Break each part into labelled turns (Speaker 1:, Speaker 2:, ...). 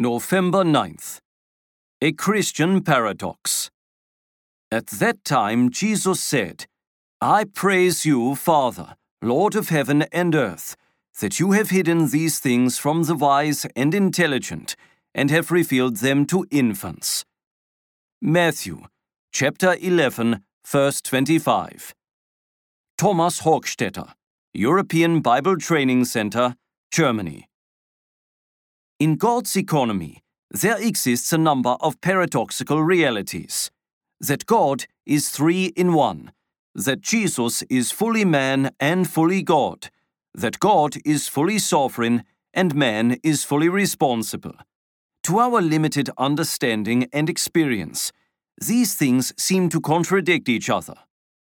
Speaker 1: November 9th. A Christian Paradox. At that time, Jesus said, I praise you, Father, Lord of heaven and earth, that you have hidden these things from the wise and intelligent, and have revealed them to infants. Matthew, chapter 11, verse 25. Thomas Hochstetter, European Bible Training Center, Germany. In God's economy, there exists a number of paradoxical realities. That God is three in one, that Jesus is fully man and fully God, that God is fully sovereign and man is fully responsible. To our limited understanding and experience, these things seem to contradict each other,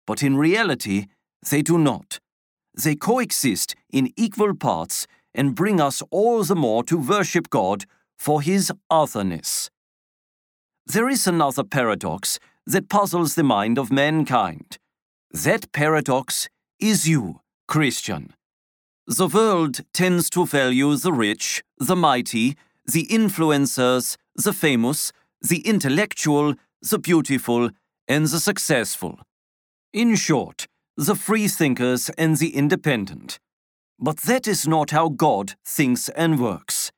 Speaker 1: but in reality, they do not. They coexist in equal parts and bring us all the more to worship God for His otherness. There is another paradox that puzzles the mind of mankind. That paradox is you, Christian. The world tends to value the rich, the mighty, the influencers, the famous, the intellectual, the beautiful, and the successful. In short, the free thinkers and the independent. But that is not how God thinks and works.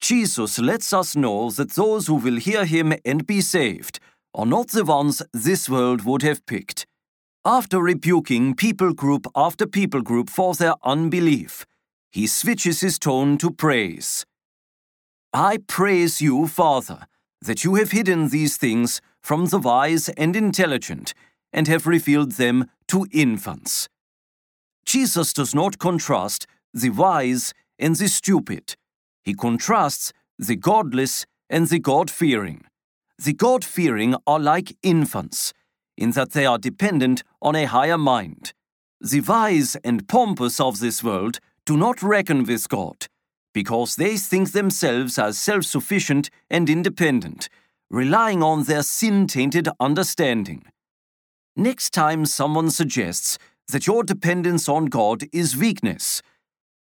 Speaker 1: Jesus lets us know that those who will hear him and be saved are not the ones this world would have picked. After rebuking people group after people group for their unbelief, he switches his tone to praise. I praise you, Father, that you have hidden these things from the wise and intelligent and have revealed them to infants. Jesus does not contrast the wise and the stupid. He contrasts the godless and the God fearing. The God fearing are like infants, in that they are dependent on a higher mind. The wise and pompous of this world do not reckon with God, because they think themselves as self sufficient and independent, relying on their sin tainted understanding. Next time someone suggests that your dependence on God is weakness,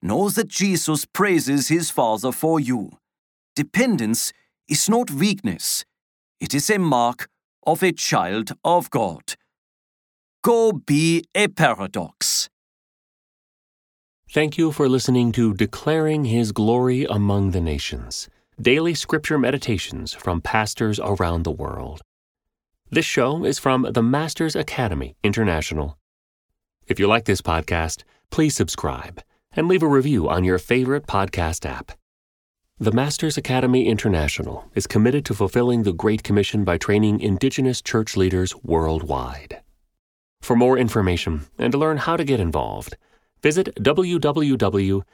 Speaker 1: know that Jesus praises his Father for you. Dependence is not weakness, it is a mark of a child of God. Go be a paradox.
Speaker 2: Thank you for listening to Declaring His Glory Among the Nations, daily scripture meditations from pastors around the world. This show is from the Masters Academy International. If you like this podcast, please subscribe and leave a review on your favorite podcast app. The Masters Academy International is committed to fulfilling the Great Commission by training Indigenous church leaders worldwide. For more information and to learn how to get involved, visit www.tmai.org.